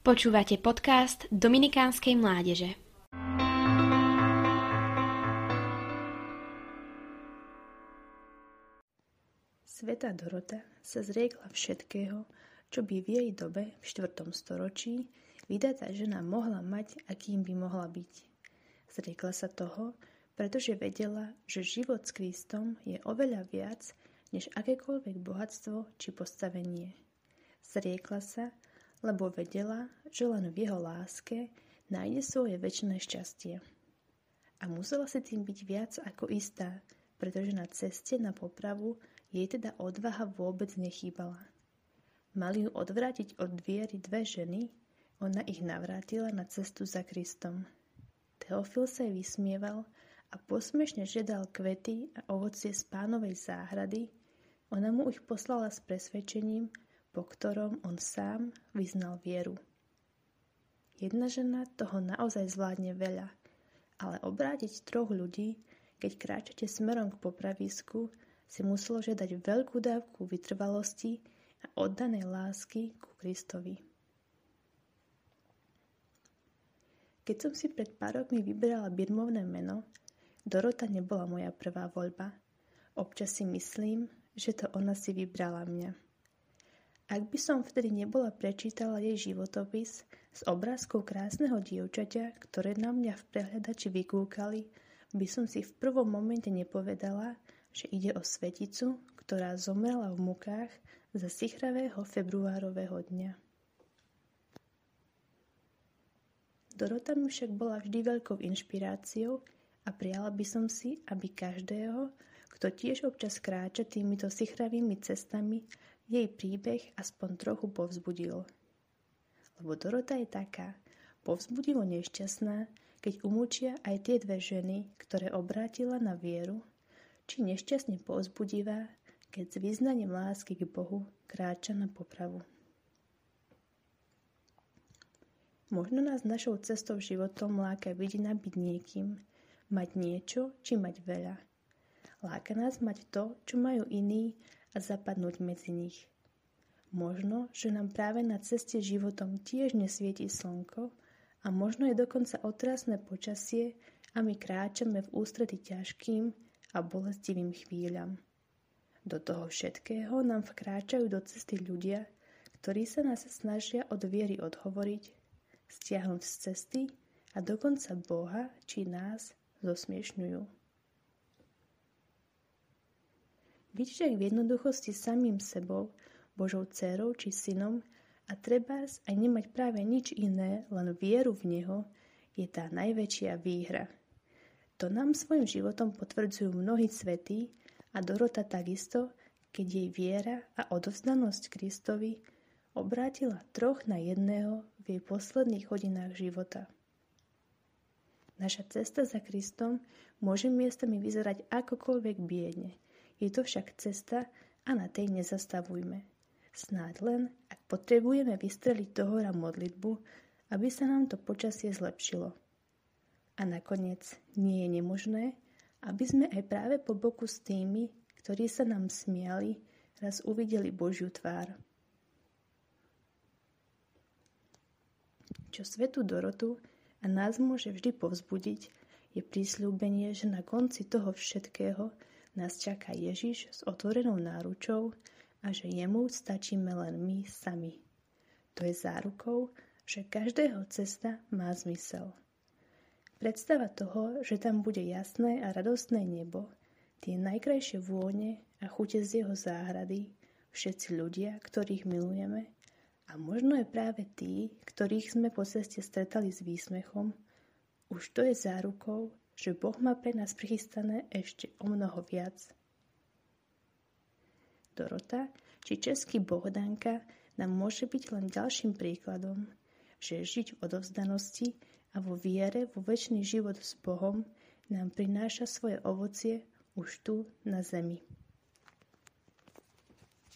Počúvate podcast Dominikánskej mládeže. Sveta Dorota sa zriekla všetkého, čo by v jej dobe v 4. storočí vydatá žena mohla mať a kým by mohla byť. Zriekla sa toho, pretože vedela, že život s Kristom je oveľa viac než akékoľvek bohatstvo či postavenie. Zriekla sa, lebo vedela, že len v jeho láske nájde svoje väčšie šťastie. A musela si tým byť viac ako istá, pretože na ceste na popravu jej teda odvaha vôbec nechýbala. Mali ju odvrátiť od viery dve ženy, ona ich navrátila na cestu za Kristom. Teofil sa jej vysmieval a posmešne žiadal kvety a ovocie z pánovej záhrady, ona mu ich poslala s presvedčením, po ktorom on sám vyznal vieru. Jedna žena toho naozaj zvládne veľa, ale obrátiť troch ľudí, keď kráčate smerom k popravisku, si muselo žiadať veľkú dávku vytrvalosti a oddanej lásky ku Kristovi. Keď som si pred pár rokmi vybrala birmovné meno, Dorota nebola moja prvá voľba. Občas si myslím, že to ona si vybrala mňa. Ak by som vtedy nebola prečítala jej životopis s obrázkou krásneho dievčaťa, ktoré na mňa v prehľadači vykúkali, by som si v prvom momente nepovedala, že ide o sveticu, ktorá zomrela v mukách za sichravého februárového dňa. Dorota mi však bola vždy veľkou inšpiráciou a prijala by som si, aby každého, kto tiež občas kráča týmito sichravými cestami, jej príbeh aspoň trochu povzbudil. Lebo Dorota je taká, povzbudivo nešťastná, keď umúčia aj tie dve ženy, ktoré obrátila na vieru, či nešťastne povzbudivá, keď s význaním lásky k Bohu kráča na popravu. Možno nás našou cestou životom láka vidina byť niekým, mať niečo či mať veľa. Láka nás mať to, čo majú iní a zapadnúť medzi nich. Možno, že nám práve na ceste životom tiež nesvieti slnko a možno je dokonca otrasné počasie a my kráčame v ústrety ťažkým a bolestivým chvíľam. Do toho všetkého nám vkráčajú do cesty ľudia, ktorí sa nás snažia od viery odhovoriť, stiahnuť z cesty a dokonca Boha či nás zosmiešňujú. Byť však v jednoduchosti samým sebou, Božou dcerou či synom a trebárs aj nemať práve nič iné, len vieru v Neho, je tá najväčšia výhra. To nám svojim životom potvrdzujú mnohí svetí a Dorota takisto, keď jej viera a odovzdanosť Kristovi obrátila troch na jedného v jej posledných hodinách života. Naša cesta za Kristom môže miestami vyzerať akokoľvek biedne – je to však cesta a na tej nezastavujme. Snáď len, ak potrebujeme vystreliť do hora modlitbu, aby sa nám to počasie zlepšilo. A nakoniec nie je nemožné, aby sme aj práve po boku s tými, ktorí sa nám smiali, raz uvideli Božiu tvár. Čo svetu Dorotu a nás môže vždy povzbudiť, je prísľúbenie, že na konci toho všetkého nás čaká Ježiš s otvorenou náručou a že jemu stačíme len my sami. To je zárukou, že každého cesta má zmysel. Predstava toho, že tam bude jasné a radostné nebo, tie najkrajšie vône a chute z jeho záhrady, všetci ľudia, ktorých milujeme, a možno je práve tí, ktorých sme po ceste stretali s výsmechom, už to je zárukou, že Boh má pre nás prichystané ešte o mnoho viac. Dorota či český Bohdanka nám môže byť len ďalším príkladom, že žiť v odovzdanosti a vo viere vo väčší život s Bohom nám prináša svoje ovocie už tu na zemi.